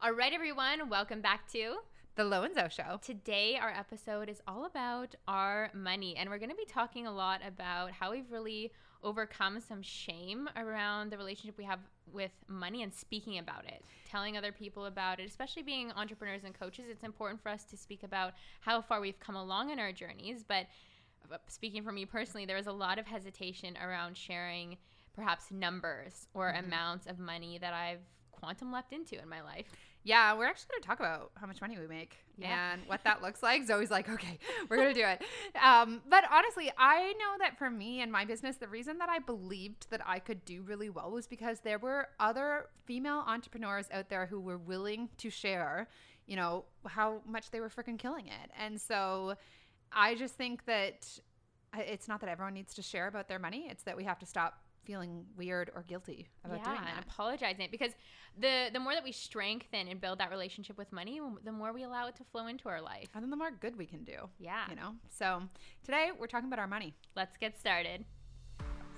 All right, everyone, welcome back to The Lo and Zoey Show. Today, our episode is all about our money, and we're going to be talking a lot about how we've really overcome some shame around the relationship we have with money and speaking about it, telling other people about it, especially being entrepreneurs and coaches. It's important for us to speak about how far we've come along in our journeys. But uh, speaking for me personally, there was a lot of hesitation around sharing perhaps numbers or mm-hmm. amounts of money that I've quantum leapt into in my life. Yeah, we're actually going to talk about how much money we make yeah. and what that looks like. Zoey's like, okay, we're going to do it. Um, but honestly, I know that for me and my business, the reason that I believed that I could do really well was because there were other female entrepreneurs out there who were willing to share, you know, how much they were freaking killing it. And so I just think that it's not that everyone needs to share about their money, it's that we have to stop feeling weird or guilty about yeah, doing that. and apologizing it because the the more that we strengthen and build that relationship with money, the more we allow it to flow into our life, and then the more good we can do. Yeah, you know. So today we're talking about our money. Let's get started.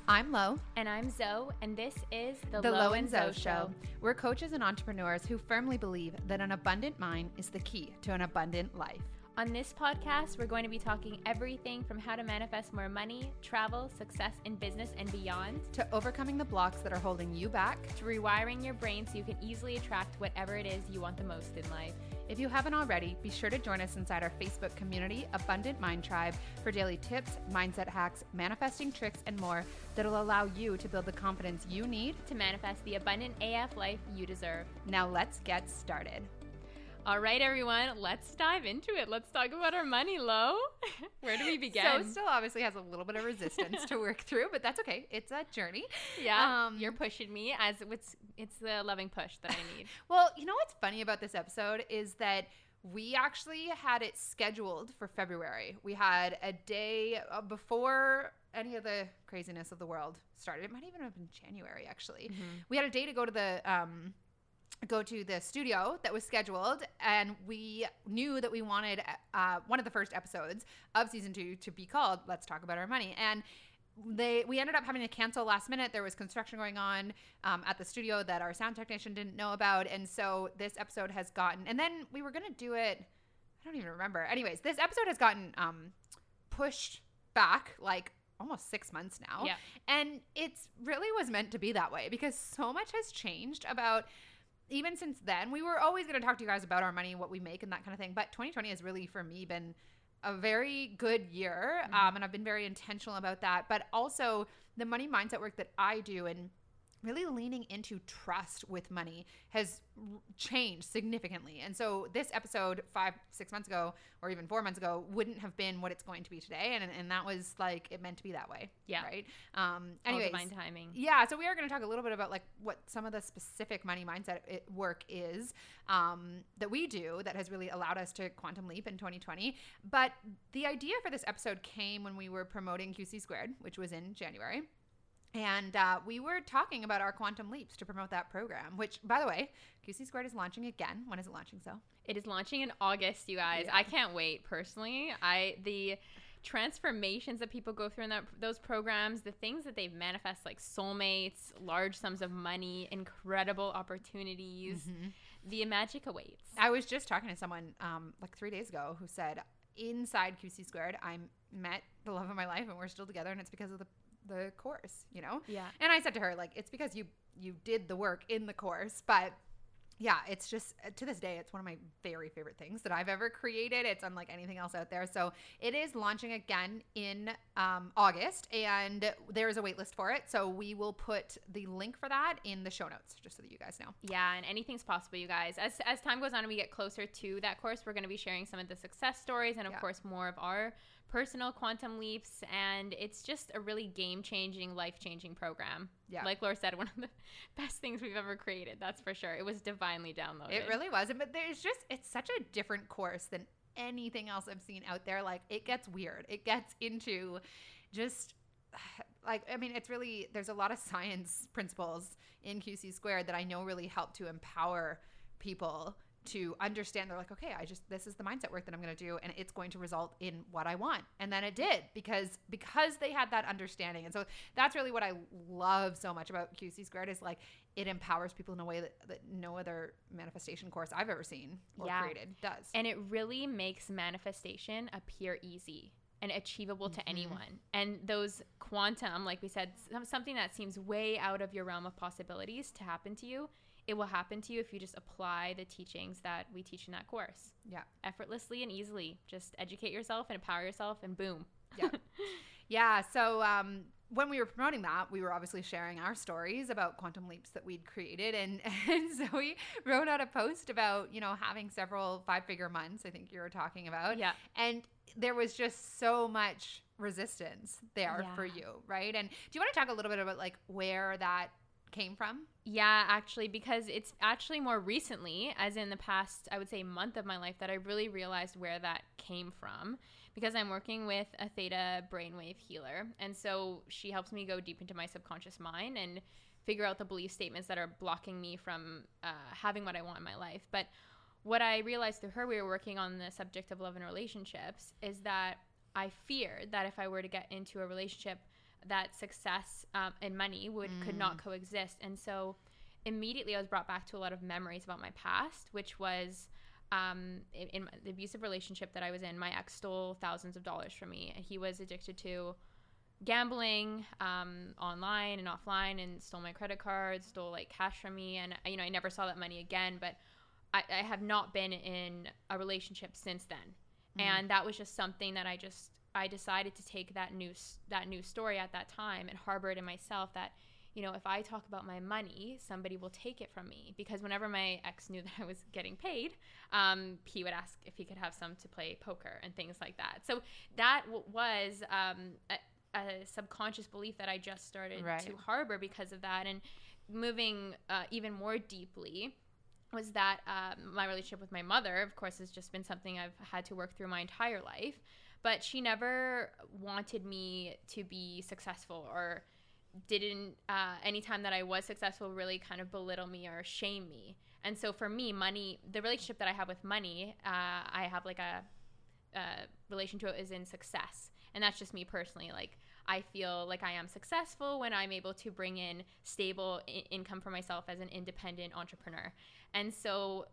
I'm Lo. And I'm Zoey, and this is the, the Lo and Zoey Show. Show. We're coaches and entrepreneurs who firmly believe that an abundant mind is the key to an abundant life. On this podcast, we're going to be talking everything from how to manifest more money, travel, success in business, and beyond, to overcoming the blocks that are holding you back, to rewiring your brain so you can easily attract whatever it is you want the most in life. If you haven't already, be sure to join us inside our Facebook community, Abundant Mind Tribe, for daily tips, mindset hacks, manifesting tricks, and more that'll allow you to build the confidence you need to manifest the abundant AF life you deserve. Now, let's get started. All right, everyone, let's dive into it. Let's talk about our money, Lo. Where do we begin? So, still obviously has a little bit of resistance to work through, but that's okay. It's a journey. Yeah, um, you're pushing me as it's it's the loving push that I need. well, you know what's funny about this episode is that we actually had it scheduled for February. We had a day uh, before any of the craziness of the world started. It might even have been January, actually. Mm-hmm. We had a day to go to the um, go to the studio that was scheduled and we knew that we wanted uh, one of the first episodes of season two to be called let's talk about our money. And they we ended up having to cancel last minute. There was construction going on um, at the studio that our sound technician didn't know about. And so this episode has gotten and then we were going to do it i don't even remember. Anyways this episode has gotten um, pushed back like almost six months now. Yeah. and it's really was meant to be that way because so much has changed about even since then, we were always going to talk to you guys about our money, what we make, and that kind of thing. But 2020 has really, for me, been a very good year. Mm-hmm. Um, and I've been very intentional about that. But also, the money mindset work that I do and really leaning into trust with money has changed significantly. And so this episode five, six months ago, or even four months ago, wouldn't have been what it's going to be today. And, and that was like, it meant to be that way. Yeah. Right. Um, anyways, divine timing. Yeah. So we are going to talk a little bit about like what some of the specific money mindset work is um, that we do that has really allowed us to quantum leap in 2020. But the idea for this episode came when we were promoting QC squared, which was in January. And uh, we were talking about our quantum leaps to promote that program, which, by the way, QC Squared is launching again. When is it launching? So it is launching in August, you guys. Yeah. I can't wait. Personally, I the transformations that people go through in that those programs, the things that they've manifest, like soulmates, large sums of money, incredible opportunities. Mm-hmm. The magic awaits. I was just talking to someone um, like three days ago who said, inside QC Squared, I met the love of my life, and we're still together, and it's because of the the course, you know? Yeah. And I said to her, like, it's because you you did the work in the course, but yeah, it's just uh, to this day, it's one of my very favorite things that I've ever created. It's unlike anything else out there. So it is launching again in um, August, and there is a waitlist for it. So we will put the link for that in the show notes, just so that you guys know. Yeah, and anything's possible, you guys. As as time goes on and we get closer to that course, we're going to be sharing some of the success stories, and of yeah. course more of our personal quantum leaps and it's just a really game-changing life-changing program. Yeah. Like Lauren said one of the best things we've ever created that's for sure. It was divinely downloaded. It really was but there's just it's such a different course than anything else i've seen out there. Like it gets weird. It gets into just like i mean it's really there's a lot of science principles in qc squared that i know really help to empower people to understand they're like okay i just this is the mindset work that i'm going to do and it's going to result in what i want and then it did because because they had that understanding and so that's really what i love so much about qc squared is like it empowers people in a way that, that no other manifestation course i've ever seen or Yeah. created does And it really makes manifestation appear easy and achievable to Mhm. anyone. And those quantum, like we said, something that seems way out of your realm of possibilities to happen to you, it will happen to you if you just apply the teachings that we teach in that course. Yeah. Effortlessly and easily. Just educate yourself and empower yourself, and boom. Yeah. Yeah. So um, when we were promoting that, we were obviously sharing our stories about quantum leaps that we'd created, and and so we wrote out a post about you know having several five figure months. I think you were talking about, yeah. and there was just so much resistance there for you, right? And do you want to talk a little bit about like where that came from? Yeah, actually, because it's actually more recently, as in the past, I would say, month of my life, that I really realized where that came from. Because I'm working with a theta brainwave healer. And so she helps me go deep into my subconscious mind and figure out the belief statements that are blocking me from uh, having what I want in my life. But what I realized through her, we were working on the subject of love and relationships, is that I feared that if I were to get into a relationship, that success um, and money would could not coexist. And so immediately I was brought back to a lot of memories about my past, which was um, in, in the abusive relationship that I was in. My ex stole thousands of dollars from me. He was addicted to gambling um, online and offline and stole my credit cards, stole like cash from me. And, you know, I never saw that money again. But I, I have not been in a relationship since then. Mm. And that was just something that I just I decided to take that new that news story at that time and harbor it in myself that you know if I talk about my money, somebody will take it from me because whenever my ex knew that I was getting paid, um, he would ask if he could have some to play poker and things like that. So that w- was um, a, a subconscious belief that I just started Right. to harbor because of that, and moving uh, even more deeply was that um, my relationship with my mother, of course, has just been something I've had to work through my entire life. But she never wanted me to be successful or didn't, uh, anytime that I was successful, really kind of belittle me or shame me. And so for me, money, the relationship that I have with money, uh, I have like a, a relation to it is in success. And that's just me personally. Like, I feel like I am successful when I'm able to bring in stable I- income for myself as an independent entrepreneur. And so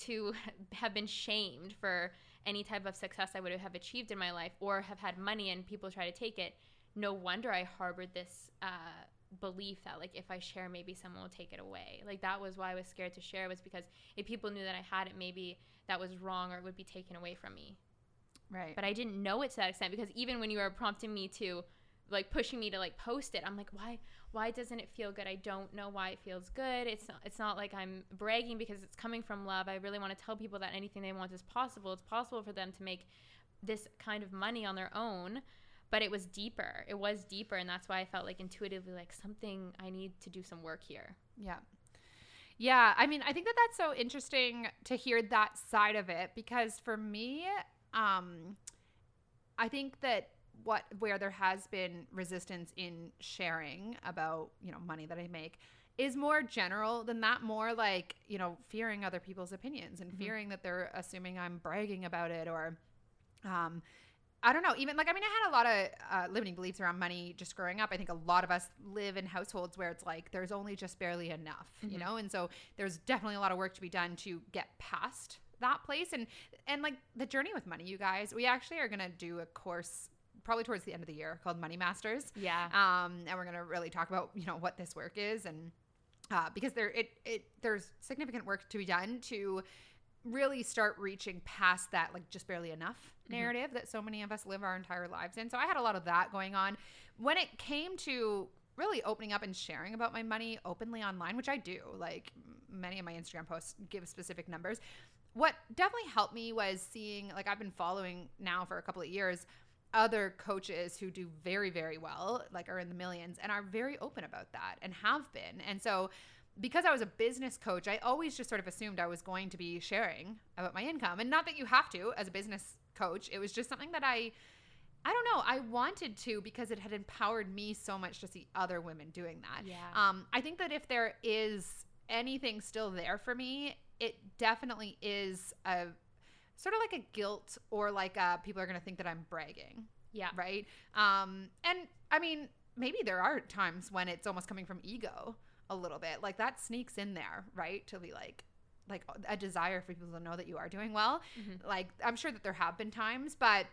to have been shamed for any type of success I would have achieved in my life or have had money and people try to take it, no wonder I harbored this uh, belief that like if I share, maybe someone will take it away. Like that was why I was scared to share was because if people knew that I had it, maybe that was wrong or it would be taken away from me Right. but I didn't know it to that extent because even when you were prompting me to like pushing me to like post it, I'm like, why why doesn't it feel good? I don't know why it feels good. It's not it's not like I'm bragging because it's coming from love. I really want to tell people that anything they want is possible. It's possible for them to make this kind of money on their own. But it was deeper. It was deeper and that's why I felt like intuitively like something I need to do some work here. Yeah. Yeah, I mean, I think that that's so interesting to hear that side of it because for me, um I think that what where there has been resistance in sharing about, you know, money that I make is more general than that more like, you know, fearing other people's opinions and Mhm. fearing that they're assuming I'm bragging about it or um I don't know. Even like, I mean, I had a lot of uh, limiting beliefs around money just growing up. I think a lot of us live in households where it's like there's only just barely enough, you Mhm. know, and so there's definitely a lot of work to be done to get past that place and and like the journey with money. You guys, we actually are gonna do a course probably towards the end of the year called Money Masters Yeah. um, and we're gonna really talk about you know what this work is and uh, because there it it there's significant work to be done to really start reaching past that like just barely enough Mhm. narrative that so many of us live our entire lives in. So I had a lot of that going on when it came to really opening up and sharing about my money openly online, which I do. Like many of my Instagram posts give specific numbers. What definitely helped me was seeing like I've been following now for a couple of years other coaches who do very very well like are in the millions and are very open about that and have been. And so because i was a business coach i always just sort of assumed i was going to be sharing about my income. And not that you have to as a business coach. It was just something that i i don't know. I wanted to because it had empowered me so much to see other women doing that. Yeah. um, I think that if there is anything still there for me, it definitely is a sort of like a guilt or like uh people are going to think that I'm bragging, Yeah. right? Um and I mean, maybe there are times when it's almost coming from ego a little bit. Like that sneaks in there, right? To be like like a desire for people to know that you are doing well. Mhm. Like I'm sure that there have been times, but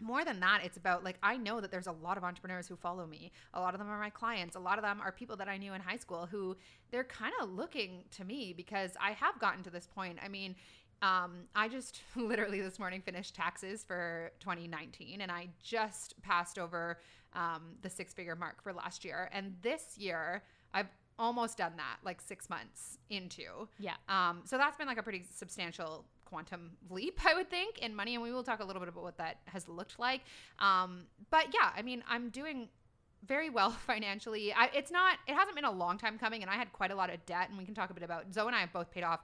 more than that, it's about like I know that there's a lot of entrepreneurs who follow me. A lot of them are my clients. A lot of them are people that I knew in high school who they're kind of looking to me because I have gotten to this point. I mean, um, I just literally this morning finished taxes for 2019 and I just passed over um, the six figure mark for last year. And this year, I've almost done that like six months into. Yeah. Um, so that's been like a pretty substantial quantum leap, I would think, in money. And we will talk a little bit about what that has looked like. Um, but yeah, I mean, I'm doing very well financially. I, it's not, it hasn't been a long time coming, and I had quite a lot of debt, and we can talk a bit about. Zoey and I have both paid off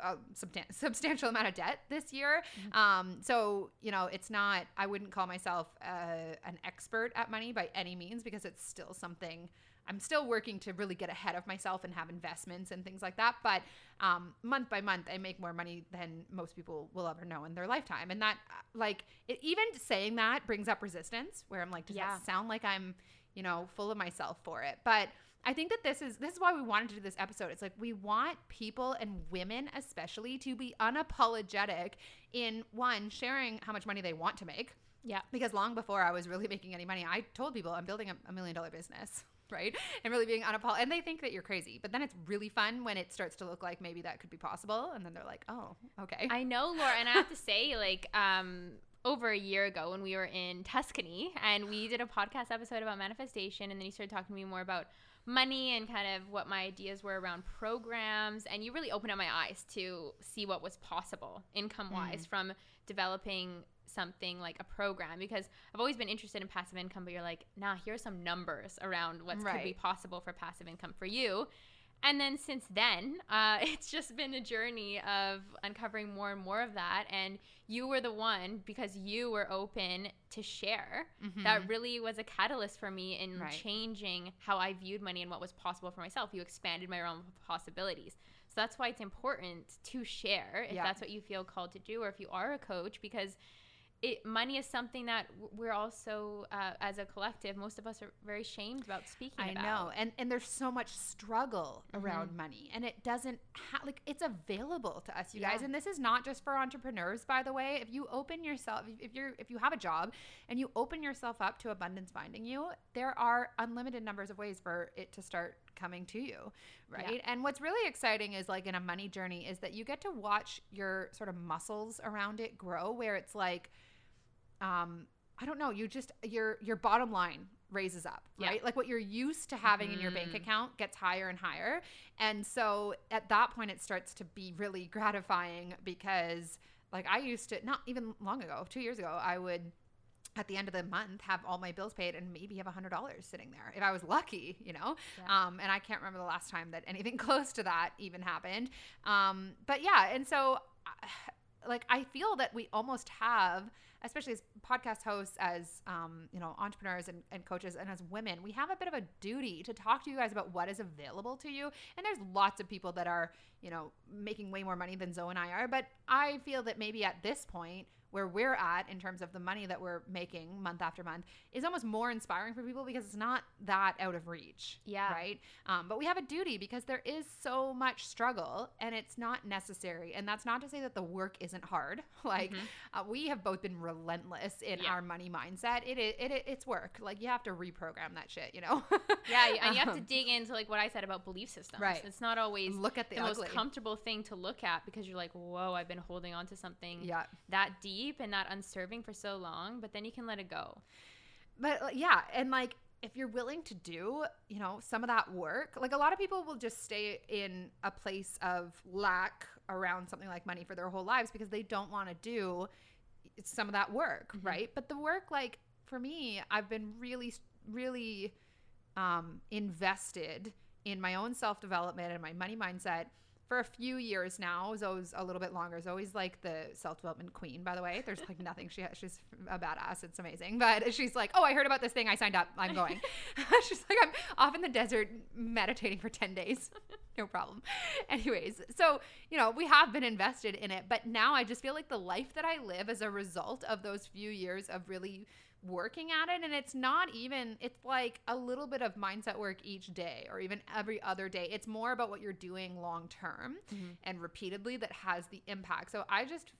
a substan- substantial amount of debt this year. Um, so you know, it's not. I wouldn't call myself uh, an expert at money by any means because it's still something. I'm still working to really get ahead of myself and have investments and things like that. But um, month by month, I make more money than most people will ever know in their lifetime. And that, uh, like, it, even saying that brings up resistance. Where I'm like, does Yeah. that sound like I'm, you know, full of myself for it? But I think that this is this is why we wanted to do this episode. It's like we want people and women especially to be unapologetic in one sharing how much money they want to make Yeah. because long before I was really making any money, I told people I'm building a, a million dollar business, right? And really being unapologetic. And they think that you're crazy, but then it's really fun when it starts to look like maybe that could be possible, and then they're like, oh, okay. I know, Lauren, and I have to say, like, um, over a year ago when we were in Tuscany and we did a podcast episode about manifestation, and then you started talking to me more about money and kind of what my ideas were around programs, and you really opened up my eyes to see what was possible income wise mm. from developing something like a program. Because I've always been interested in passive income, but you're like, nah, here are some numbers around what could be possible for passive income for you. And then since then, uh, it's just been a journey of uncovering more and more of that. And you were the one because you were open to share. That really was a catalyst for me in Mm-hmm. Right. changing how I viewed money and what was possible for myself. You expanded my realm of possibilities. So that's why it's important to share if Yeah. that's what you feel called to do, or if you are a coach, because it, money is something that we're also, uh, as a collective, most of us are very shamed about speaking I about. know, and and there's so much struggle Mm-hmm. around money, and it doesn't ha- like it's available to us, you guys. And this is not just for entrepreneurs, by the way. If you open yourself, if- if you're if you have a job and you open yourself up to abundance finding you, there are unlimited numbers of ways for it to start coming to you, right? And what's really exciting is like in a money journey is that you get to watch your sort of muscles around it grow, where it's like um i don't know you just your your bottom line raises up Yeah. right like what you're used to having in your bank Mhm. account gets higher and higher and so at that point it starts to be really gratifying because like i used to not even long ago two years ago i would at the end of the month have all my bills paid and maybe have a hundred dollars sitting there if i was lucky you know Yeah. um, and i can't remember the last time that anything close to that even happened um, but yeah and so like i feel that we almost have especially as podcast hosts as um, you know entrepreneurs and, and coaches and as women we have a bit of a duty to talk to you guys about what is available to you. And there's lots of people that are you know making way more money than zoey and i are but i feel that maybe at this point where we're at in terms of the money that we're making month after month is almost more inspiring for people because it's not that out of reach Yeah. right um, but we have a duty because there is so much struggle and it's not necessary and that's not to say that the work isn't hard like Mhm. uh, we have both been relentless in Yeah. our money mindset it, it, it it's work like you have to reprogram that shit you know Yeah, and you have to Um, dig into like what I said about belief systems. Right. It's not always look at the, the, most comfortable thing to look at because you're like, whoa, I've been holding on to something yeah that deep and that unserving for so long, but then you can let it go. but yeah and like if you're willing to do you know some of that work like a lot of people will just stay in a place of lack around something like money for their whole lives because they don't want to do some of that work Mhm. right but the work like for me i've been really really um invested in my own self-development and my money mindset for a few years now. Zoey's a little bit longer. Zoey's like the self development queen, by the way. There's like nothing she has. She's a badass. It's amazing. But she's like, oh, I heard about this thing. I signed up. I'm going. she's like, I'm off in the desert meditating for 10 days. no problem. Anyways, so, you know, we have been invested in it. But now I just feel like the life that I live as a result of those few years of really working at it and it's not even it's like a little bit of mindset work each day or even every other day it's more about what you're doing long term mm-hmm. and repeatedly that has the impact so i just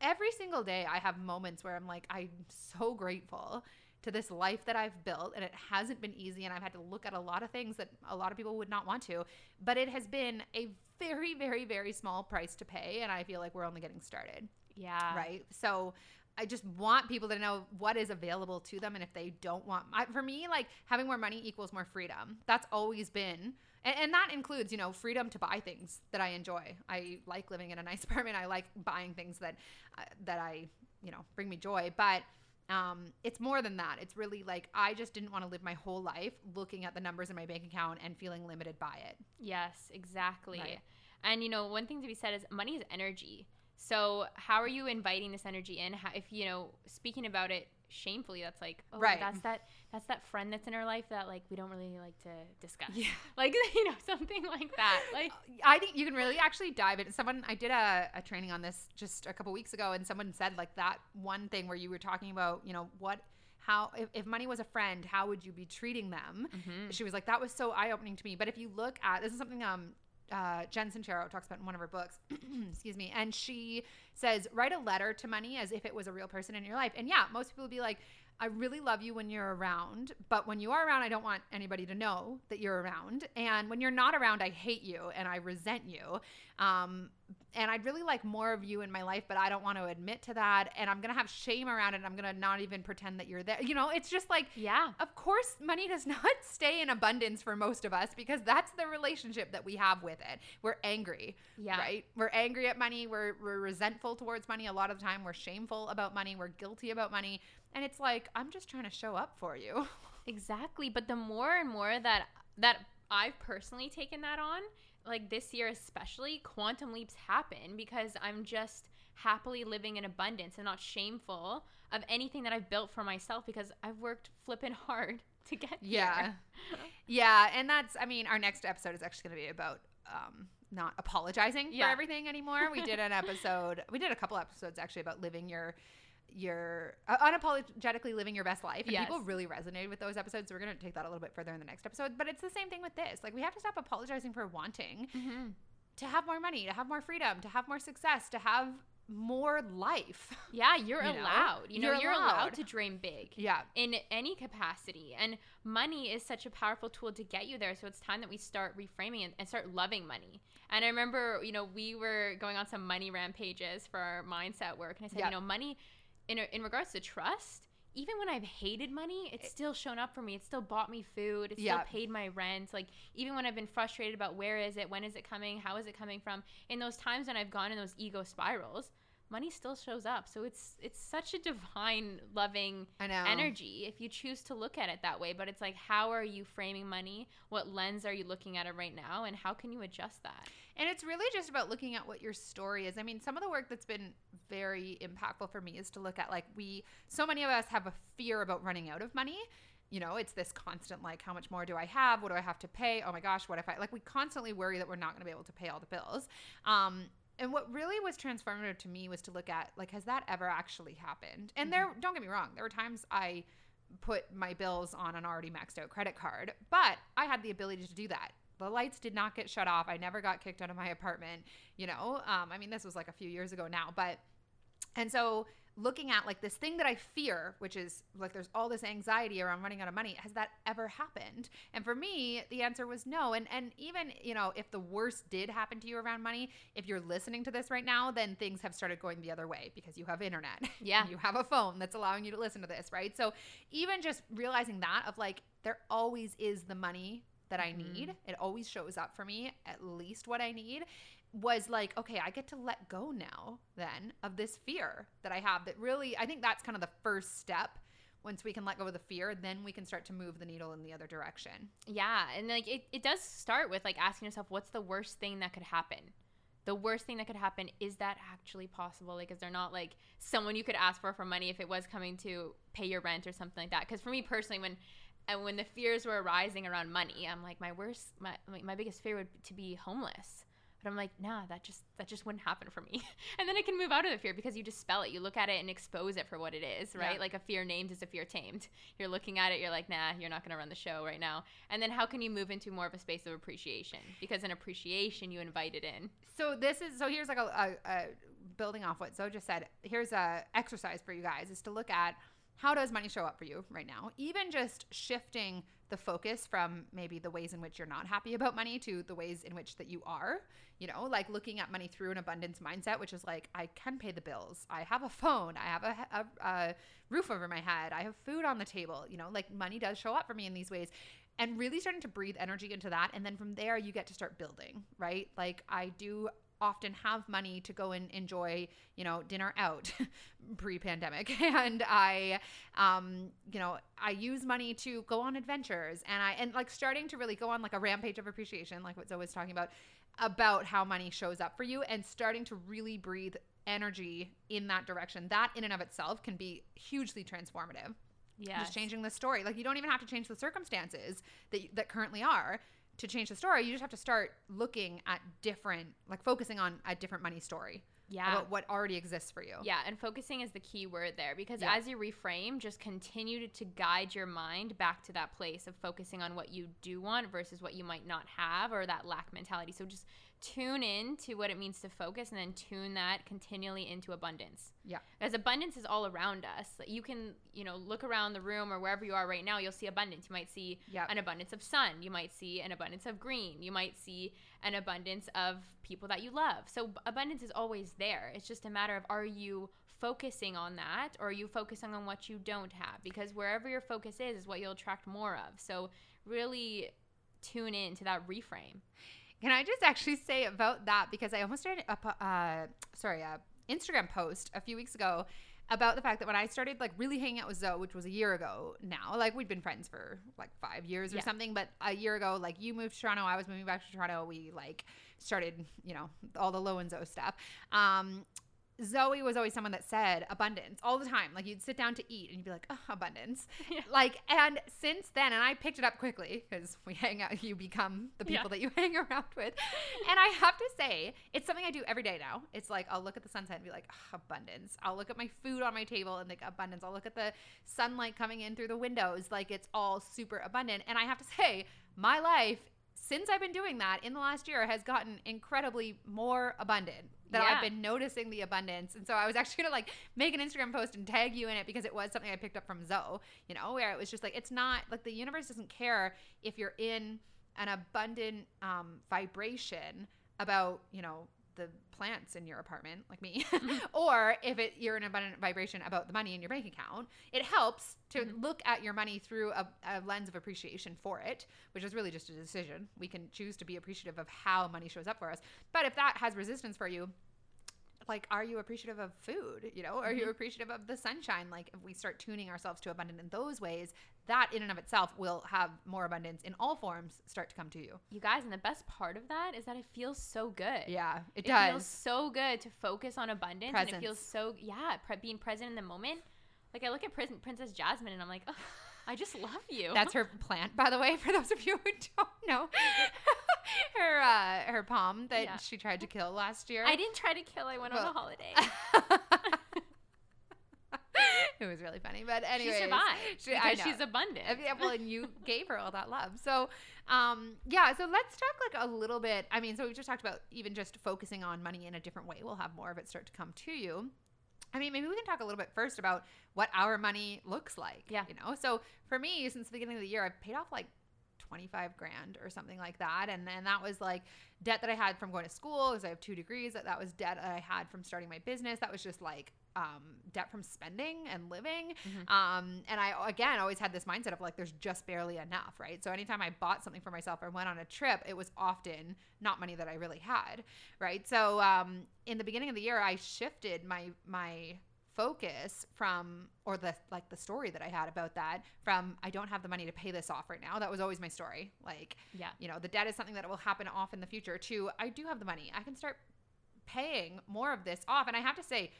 every single day i have moments where i'm like i'm so grateful to this life that I've built and it hasn't been easy and I've had to look at a lot of things that a lot of people would not want to but it has been a very very very small price to pay and I feel like we're only getting started. Yeah. Right? So I just want people to know what is available to them. And if they don't want, I, for me, like having more money equals more freedom. That's always been, and, and, that includes, you know, freedom to buy things that I enjoy. I like living in a nice apartment. I like buying things that, uh, that I, you know, bring me joy. But um, it's more than that. It's really like I just didn't want to live my whole life looking at the numbers in my bank account and feeling limited by it. Yes, exactly. Right. And you know, one thing to be said is money is energy. So how are you inviting this energy in? How, if you know, speaking about it shamefully, that's like, oh, right. that's that that's that friend that's in our life that like we don't really like to discuss. Yeah. Like you know, something like that. Like I think you can really actually dive into someone I did a, a training on this just a couple weeks ago and someone said like that one thing where you were talking about, you know, what how if, if money was a friend how would you be treating them mm-hmm. she was like that was so eye-opening to me but if you look at this is something um uh, Jen Sincero talks about in one of her books. excuse me. And she says, write a letter to money as if it was a real person in your life. And yeah, most people be like, I really love you when you're around, but when you are around, I don't want anybody to know that you're around. And when you're not around, I hate you and I resent you. Um, and I'd really like more of you in my life, but I don't want to admit to that. And I'm going to have shame around it. I'm going to not even pretend that you're there. You know, it's just like, yeah, of course, money does not stay in abundance for most of us because that's the relationship that we have with it. We're angry. Yeah. Right. We're angry at money. We're, we're resentful towards money. A lot of the time, we're shameful about money. We're guilty about money. And it's like, I'm just trying to show up for you. Exactly. But the more and more that, that I've personally taken that on, like this year especially, quantum leaps happen because I'm just happily living in abundance and not shameful of anything that I've built for myself because I've worked flipping hard to get there. yeah. yeah, and that's I mean, our next episode is actually going to be about um not apologizing yeah. for everything anymore. We did an episode, we did a couple episodes actually about living your you're uh, unapologetically living your best life. And yes. people really resonated with those episodes. So we're going to take that a little bit further in the next episode. But it's the same thing with this. Like, we have to stop apologizing for wanting mm-hmm. to have more money, to have more freedom, to have more success, to have more life. Yeah, you're you allowed. Know? You know, you're, you're allowed. allowed. to dream big. Yeah. In any capacity. And money is such a powerful tool to get you there. So it's time that we start reframing and, and start loving money. And I remember, you know, we were going on some money rampages for our mindset work. And I said, yep. you know, money in, in regards to trust, even when I've hated money, it's eh. still shown up for me. It's still bought me food. It's yeah. still paid my rent. Like even when I've been frustrated about where is it, when is it coming, how is it coming from, in those times when I've gone in those ego spirals, money still shows up. So it's it's such a divine, loving energy if you choose to look at it that way. But it's like, how are you framing money? What lens are you looking at it right now, and how can you adjust that? And it's really just about looking at what your story is. I mean, some of the work that's been very impactful for me is to look at like we so many of us have a fear about running out of money. You know, it's this constant like how much more do I have? What do I have to pay? Oh my gosh, what if I like we constantly worry that we're not going to be able to pay all the bills. Um and what really was transformative to me was to look at like has that ever actually happened? And mm-hmm. there don't get me wrong, there were times I put my bills on an already maxed out credit card, but I had the ability to do that the lights did not get shut off. I never got kicked out of my apartment. You know, um, I mean, this was like a few years ago now, but and so looking at like this thing that I fear, which is like there's all this anxiety around running out of money. Has that ever happened? And for me, the answer was no. And and even you know if the worst did happen to you around money, if you're listening to this right now, then things have started going the other way because you have internet. Yeah, you have a phone that's allowing you to listen to this, right? So even just realizing that of like there always is the money that I need. Mm-hmm. It always shows up for me, at least what I need. Was like, okay, I get to let go now then of this fear that I have that really, I think that's kind of the first step once we can let go of the fear, then we can start to move the needle in the other direction. Yeah, and like it, it does start with like asking yourself, what's the worst thing that could happen? The worst thing that could happen is that actually possible? Like, is there not like someone you could ask for for money if it was coming to pay your rent or something like that? Because for me personally, when and when the fears were arising around money, I'm like, my worst, my my biggest fear would to be homeless. But I'm like, nah, that just that just wouldn't happen for me. and then it can move out of the fear because you just spell it. You look at it and expose it for what it is, right? Yeah. Like a fear named is a fear tamed. You're looking at it, you're like, nah, you're not gonna run the show right now. And then how can you move into more of a space of appreciation? Because in appreciation you invite it in. So this is so here's like a, a, a building off what Zoey just said. Here's a exercise for you guys is to look at how does money show up for you right now? Even just shifting the focus from maybe the ways in which you're not happy about money to the ways in which that you are. You know, like looking at money through an abundance mindset, which is like I can pay the bills. I have a phone. I have a, a, a roof over my head. I have food on the table. You know, like money does show up for me in these ways and really starting to breathe energy into that and then from there you get to start building right like i do often have money to go and enjoy you know dinner out pre-pandemic. And i um you know i use money to go on adventures. And i and like starting to really go on like a rampage of appreciation like what zoey was talking about about how money shows up for you and starting to really breathe energy in that direction. That in and of itself can be hugely transformative. Yeah. just changing the story. Like you don't even have to change the circumstances that that currently are to change the story. You just have to start looking at different, like focusing on a different money story Yeah. about what already exists for you. Yeah, and focusing is the key word there because Yeah. as you reframe, just continue to guide your mind back to that place of focusing on what you do want versus what you might not have or that lack mentality. So just tune in to what it means to focus and then tune that continually into abundance. Yeah. As abundance is all around us. You can, you know, look around the room or wherever you are right now, you'll see abundance. You might see Yeah. an abundance of sun. You might see an abundance of green. You might see an abundance of people that you love. So abundance is always there. It's just a matter of are you focusing on that or are you focusing on what you don't have? Because wherever your focus is is what you'll attract more of. So really tune in to that reframe. Can I just actually say about that because I almost did a uh, sorry a Instagram post a few weeks ago about the fact that when I started like really hanging out with Zoey, which was a year ago now, like we'd been friends for like five years or Yeah. something, but a year ago, like you moved to Toronto, I was moving back to Toronto. We like started, you know, all the Lo and Zoey stuff. Um, Zoey was always someone that said abundance all the time. Like you'd sit down to eat and you'd be like, oh, abundance. Yeah. Like, and since then, and I picked it up quickly because we hang out, you become the Yeah. people that you hang around with. and I have to say, it's something I do every day now. It's like I'll look at the sunset and be like, "Ugh, abundance. I'll look at my food on my table and think abundance. I'll look at the sunlight coming in through the windows, like it's all super abundant. And I have to say, my life since I've been doing that in the last year has gotten incredibly more abundant. That Yeah. I've been noticing the abundance. And so I was actually gonna like make an Instagram post and tag you in it because it was something I picked up from Zoey, you know, where it was just like it's not like the universe doesn't care if you're in an abundant um, vibration about, you know, the plants in your apartment, like me, or if it you're an abundant vibration about the money in your bank account. It helps to Mhm. look at your money through a, a lens of appreciation for it, which is really just a decision. We can choose to be appreciative of how money shows up for us. But if that has resistance for you, like are you appreciative of food you know are you Mhm. appreciative of the sunshine like if we start tuning ourselves to abundant in those ways that in and of itself will have more abundance in all forms start to come to you You guys, and the best part of that is that it feels so good. yeah it It does feels so good to focus on abundance, and it feels so yeah, pre- being present in the moment. Like I look at Prin- Princess Jasmine, and I'm like, oh, I just love you. that's her plant by the way for those of you who don't know her uh her palm that Yeah. she tried to kill last year I didn't try to kill. I went on Well- a holiday. it was really funny but anyway she survived she- I know. she's abundant. Yeah, well, and you gave her all that love. So, um, yeah. So let's talk like a little bit. I mean, so we just talked about even just focusing on money in a different way. We'll have more of it start to come to you. I mean, maybe we can talk a little bit first about what our money looks like. Yeah. You know, so for me, since the beginning of the year, I've paid off like 25 grand or something like that. And then that was like debt that I had from going to school because I have two degrees. That, that was debt that I had from starting my business. That was just like um, debt from spending and living. Mhm. Um, and I, again, always had this mindset of like, there's just barely enough, right? So anytime I bought something for myself or went on a trip, it was often not money that I really had, right? So um, in the beginning of the year, I shifted my, my focus from or the like the story that I had about that from I don't have the money to pay this off right now. That was always my story. Like, Yeah. you know, the debt is something that will happen off in the future. To I do have the money. I can start paying more of this off. And I have to say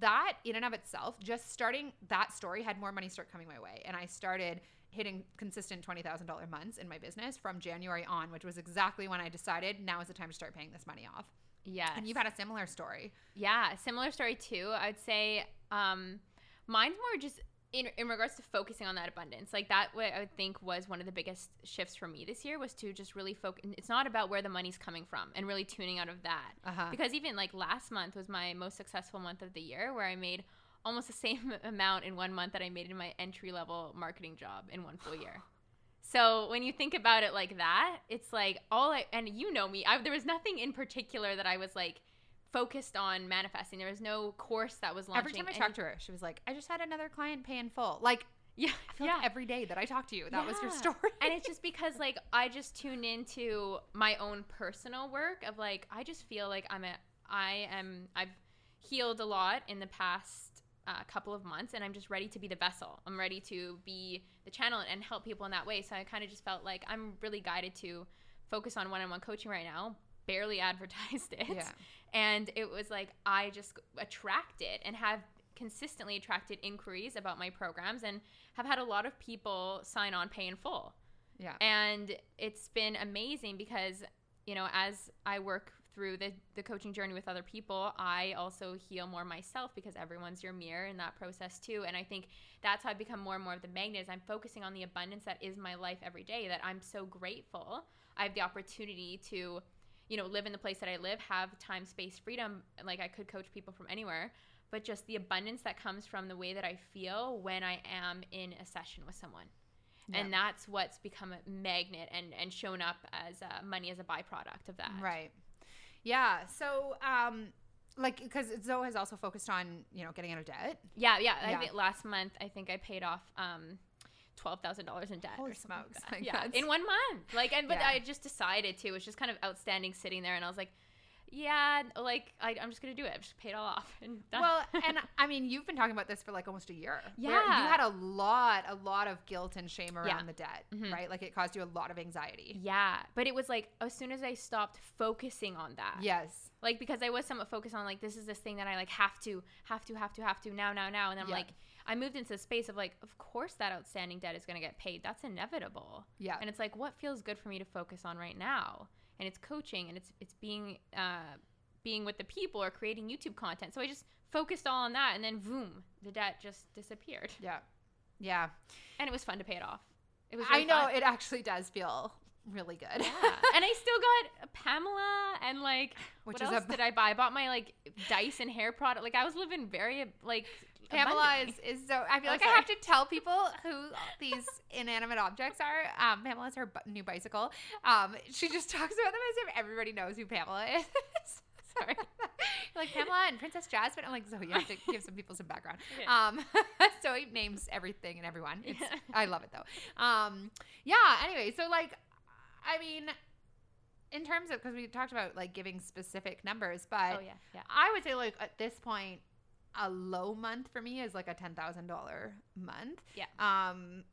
that in and of itself, just starting that story had more money start coming my way. And I started hitting consistent $20,000 months in my business from January on, which was exactly when I decided now is the time to start paying this money off. Yeah. And you've had a similar story. Yeah, similar story too. I'd say um, mine's more just in, in regards to focusing on that abundance. Like that, what I would think was one of the biggest shifts for me this year was to just really focus. It's not about where the money's coming from and really tuning out of that. Uh-huh. Because even like last month was my most successful month of the year, where I made almost the same amount in one month that I made in my entry level marketing job in one full year. So when you think about it like that, it's like all I and you know me. I, there was nothing in particular that I was like focused on manifesting. There was no course that was launching. Every time I any- talked to her, she was like, I just had another client pay in full. Like, yeah, I feel yeah. like every day that I talked to you, that was your story. and it's just because like I just tune into my own personal work of like I just feel like I'm a I am I've healed a lot in the past uh, couple of months and I'm just ready to be the vessel. I'm ready to be the channel and help people in that way. So I kind of just felt like I'm really guided to focus on one-on-one coaching right now. Barely advertised it. Yeah. And it was like I just attracted and have consistently attracted inquiries about my programs and have had a lot of people sign on pay in full. yeah. And it's been amazing because, you know, as I work through the, the coaching journey with other people, I also heal more myself because everyone's your mirror in that process too. And I think that's how I become more and more of the magnet is I'm focusing on the abundance that is my life every day, that I'm so grateful. I have the opportunity to, you know, live in the place that I live, have time, space, freedom. Like I could coach people from anywhere, but just the abundance that comes from the way that I feel when I am in a session with someone and that's what's become a magnet and and shown up as uh, money as a byproduct of that Right. Yeah. So, um, like, because Zoey has also focused on, you know, getting out of debt. yeah yeah, Yeah. i think last month i think i paid off um $12000 in debt or Holy like smokes. that. Yeah in one month like and but Yeah. i just decided to it was just kind of outstanding sitting there and i was like yeah like I, i'm just gonna do it I've just paid it all off and done. Well, and I mean, you've been talking about this for like almost a year. Yeah. You had a lot, a lot of guilt and shame around Yeah. the debt, Mhm. right? Like it caused you a lot of anxiety. yeah but it was like as soon as i stopped focusing on that Yes. like because I was somewhat focused on like this is this thing that I like have to have to have to have to now now now and I'm Yeah. like I moved into the space of like of course that outstanding debt is going to get paid that's inevitable Yeah. and it's like what feels good for me to focus on right now and it's coaching and it's it's being uh being with the people or creating YouTube content so I just focused all on that and then boom the debt just disappeared yeah. Yeah. and it was fun to pay it off it was I know fun. it actually does feel really good. yeah. and I still got Pamela and like Which what is a else bu- did I buy? I bought my like Dyson hair product. Like I was living very like Pamela is, is so. I feel Oh, like I have to tell people who these inanimate objects are. Um, Pamela's her bu- new bicycle. Um, she just talks about them as if everybody knows who Pamela is. Sorry. like Pamela and Princess Jasmine. I'm like, so you have to give some people some background. Okay. Um, so he names everything and everyone. It's, Yeah. I love it though. Um, yeah. Anyway, so like, I mean, in terms of because we talked about like giving specific numbers, but oh yeah, yeah. I would say like at this point, a low month for me is like a ten thousand dollar month. Yeah. Um,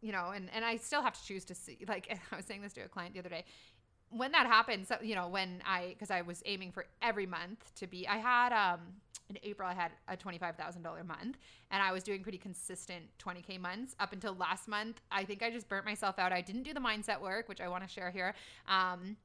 you know, and and I still have to choose to see. Like I was saying this to a client the other day. When that happens, so, you know, when I because I was aiming for every month to be, I had um in April I had a twenty five thousand dollar month, and I was doing pretty consistent twenty k months up until last month. I think I just burnt myself out. I didn't do the mindset work, which I want to share here. Um,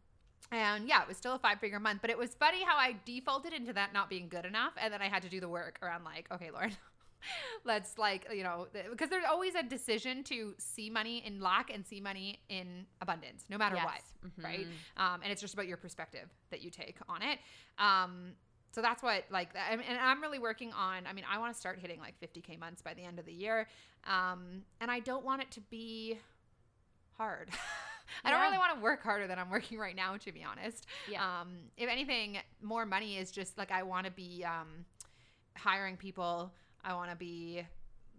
and yeah, it was still a five figure month, but it was funny how I defaulted into that not being good enough. And then I had to do the work around, like, okay, Lauren, let's, like, you know, because there's always a decision to see money in lack and see money in abundance, no matter Yes. what, right? Mhm. Um, and it's just about your perspective that you take on it. Um, so that's what, like, and I'm really working on, I mean, I want to start hitting like 50K months by the end of the year. Um, and I don't want it to be hard. I don't really want to work harder than I'm working right now, to be honest. Yeah. Um, if anything, more money is just like I want to be um, hiring people. I want to be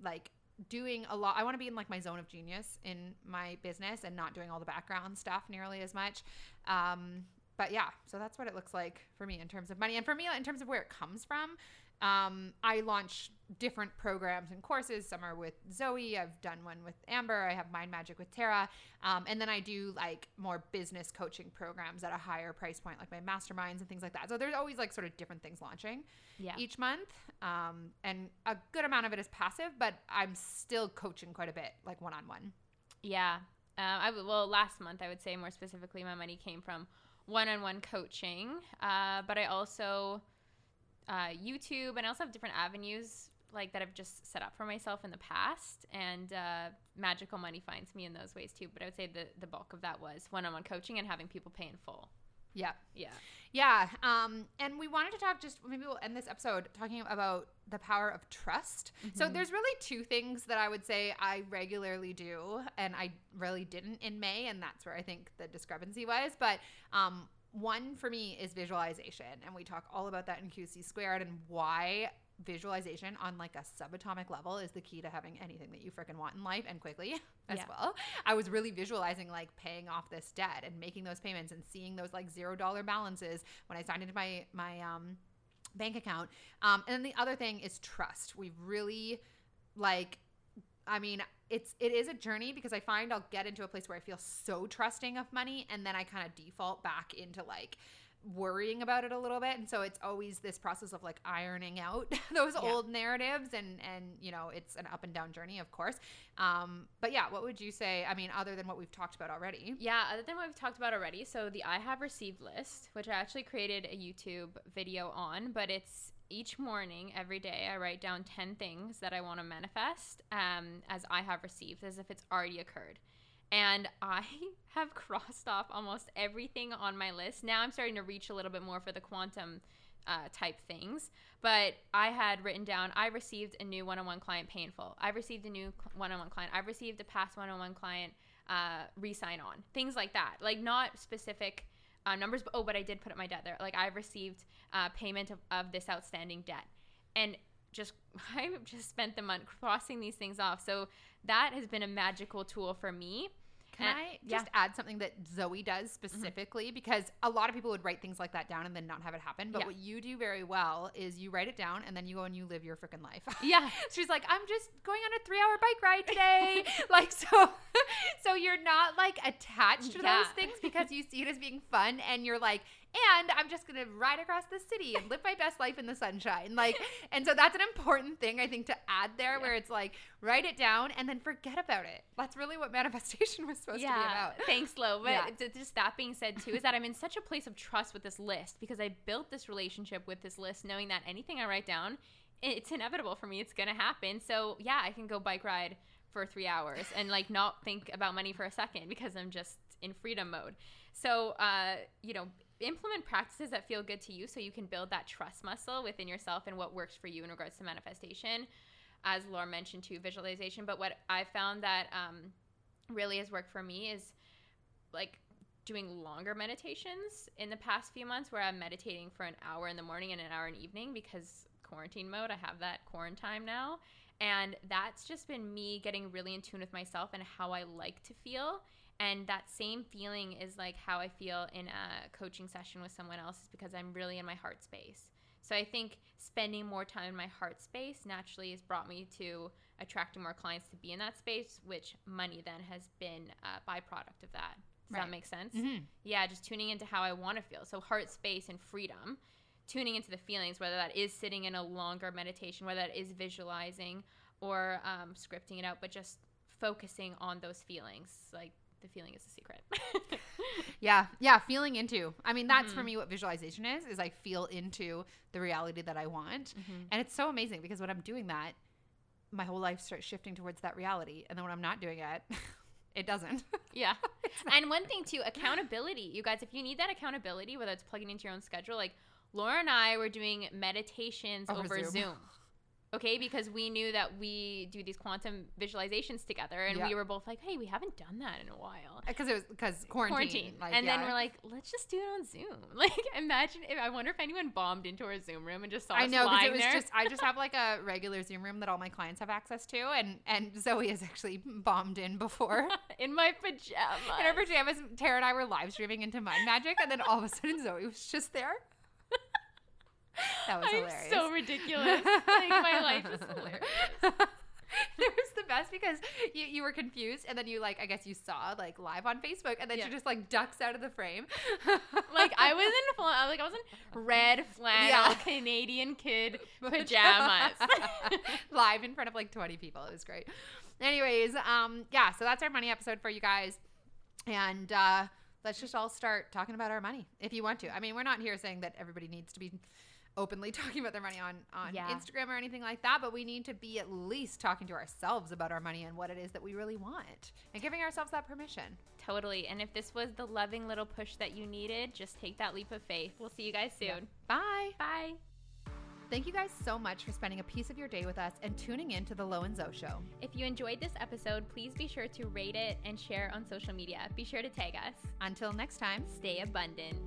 like doing a lot. I want to be in like my zone of genius in my business and not doing all the background stuff nearly as much. Um, but yeah, so that's what it looks like for me in terms of money, and for me in terms of where it comes from. Um, I launch different programs and courses. Some are with Zoey. I've done one with Amber. I have Mind Magic with Tara. Um, and then I do like more business coaching programs at a higher price point, like my masterminds and things like that. So there's always like sort of different things launching Yeah. each month. Um, and a good amount of it is passive, but I'm still coaching quite a bit, like one on one. Yeah. Uh, I w- well, last month I would say more specifically, my money came from one-on-one coaching, uh, but I also uh, YouTube, and I also have different avenues like that I've just set up for myself in the past, and uh, magical money finds me in those ways too. But I would say the the bulk of that was one-on-one coaching and having people pay in full. Yeah. Yeah. Yeah. Um, and we wanted to talk just maybe we'll end this episode talking about the power of trust. So Mhm. there's really two things that I would say I regularly do, and I really didn't in May, and that's where I think the discrepancy was. But um, one for me is visualization, and we talk all about that in QC squared and why visualization on like a subatomic level is the key to having anything that you freaking want in life and quickly as Yeah. well. I was really visualizing like paying off this debt and making those payments and seeing those like zero dollar balances when I signed into my my um bank account. Um and then the other thing is trust. We've really like I mean, it's it is a journey because I find I'll get into a place where I feel so trusting of money and then I kind of default back into like worrying about it a little bit and so it's always this process of like ironing out those Yeah. old narratives and and you know it's an up and down journey of course um but yeah what would you say i mean other than what we've talked about already Yeah, other than what we've talked about already, so the I have received list, which I actually created a YouTube video on, but it's each morning, every day, I write down 10 things that I want to manifest um, as I have received, as if it's already occurred. And I have crossed off almost everything on my list. Now I'm starting to reach a little bit more for the quantum uh, type things. But I had written down, I received a new one on one client painful. I received a new one on one client. I've received a past one on one client uh, re-sign on things like that like not specific uh, numbers but oh but i did put up my debt there like i've received uh, payment of, of this outstanding debt and just i've just spent the month crossing these things off so that has been a magical tool for me Can And- I yeah. Mm-hmm. just add something that Zoey does specifically? Because a lot of people would write things like that down and then not have it happen. But Yeah. what you do very well is you write it down and then you go and you live your freaking life. yeah She's like, I'm just going on a three hour bike ride today. like, so, so you're not like attached to Yeah. those things because you see it as being fun and you're like, and I'm just to ride across the city and live my best life in the sunshine. Like, and so that's an important thing I think to add there where it's like, write it down and then forget about it. That's really what manifestation was supposed to be about. Thanks, Lo. But Yeah. just that being said, too, is that I'm in such a place of trust with this list because I built this relationship with this list, knowing that anything I write down, it's inevitable for me. It's gonna happen. So yeah, I can go bike ride for three hours and like not think about money for a second because I'm just in freedom mode. So uh, you know, implement practices that feel good to you so you can build that trust muscle within yourself and what works for you in regards to manifestation. As Lauren mentioned too, visualization. But what I found that um, really has worked for me is like doing longer meditations in the past few months where I'm meditating for an hour in the morning and an hour in the evening because quarantine mode, I have that quarantine now. And that's just been me getting really in tune with myself and how I like to feel. And that same feeling is like how I feel in a coaching session with someone else is because I'm really in my heart space. So I think spending more time in my heart space naturally has brought me to attracting more clients to be in that space, which money then has been a byproduct of that. Does Right. that make sense? Mhm. Yeah, just tuning into how I want to feel. So heart space and freedom, tuning into the feelings, whether that is sitting in a longer meditation, whether that is visualizing or um, scripting it out, but just focusing on those feelings. Like the feeling is a secret. Yeah, yeah, feeling into. I mean, that's for Mhm. me what visualization is. Is I feel into the reality that I want, Mhm. and it's so amazing because when I'm doing that, my whole life starts shifting towards that reality, and then when I'm not doing it, it doesn't. Yeah. and one thing too, accountability. You guys, if you need that accountability, whether it's plugging into your own schedule, like Lauren and I were doing meditations Over over, Zoom. Zoom. Okay, because we knew that we do these quantum visualizations together, and Yeah. we were both like, "Hey, we haven't done that in a while." Uh, because it was because quarantine. Quarantine, Like, and then we're like, "Let's just do it on Zoom." Like, imagine if I wonder if anyone bombed into our Zoom room and just saw I know because it was there. just I just have like a regular Zoom room that all my clients have access to, and and Zoey has actually bombed in before. in my pajamas. In her pajamas, Tara and I were live streaming into Mind Magic, and then all of a sudden Zoey was just there. That was I'm hilarious. so ridiculous. like my life is hilarious. it was the best because you, you were confused and then you like I guess you saw like live on Facebook and then Yeah. she just like ducks out of the frame. Like I was in full, like I was in red flannel Yeah. Canadian kid pajamas. live in front of like 20 people. It was great. Anyways, um yeah, so that's our money episode for you guys. And uh let's just all start talking about our money if you want to. I mean, we're not here saying that everybody needs to be openly talking about their money on on Yeah. Instagram or anything like that, but we need to be at least talking to ourselves about our money and what it is that we really want and giving ourselves that permission. totally. And if this was the loving little push that you needed, just take that leap of faith. We'll see you guys soon. Yeah. Bye. Bye. Thank you guys so much for spending a piece of your day with us and tuning in to the Lo and Zoey show. If you enjoyed this episode, please be sure to rate it and share on social media. Be sure to tag us. Until next time. Stay abundant.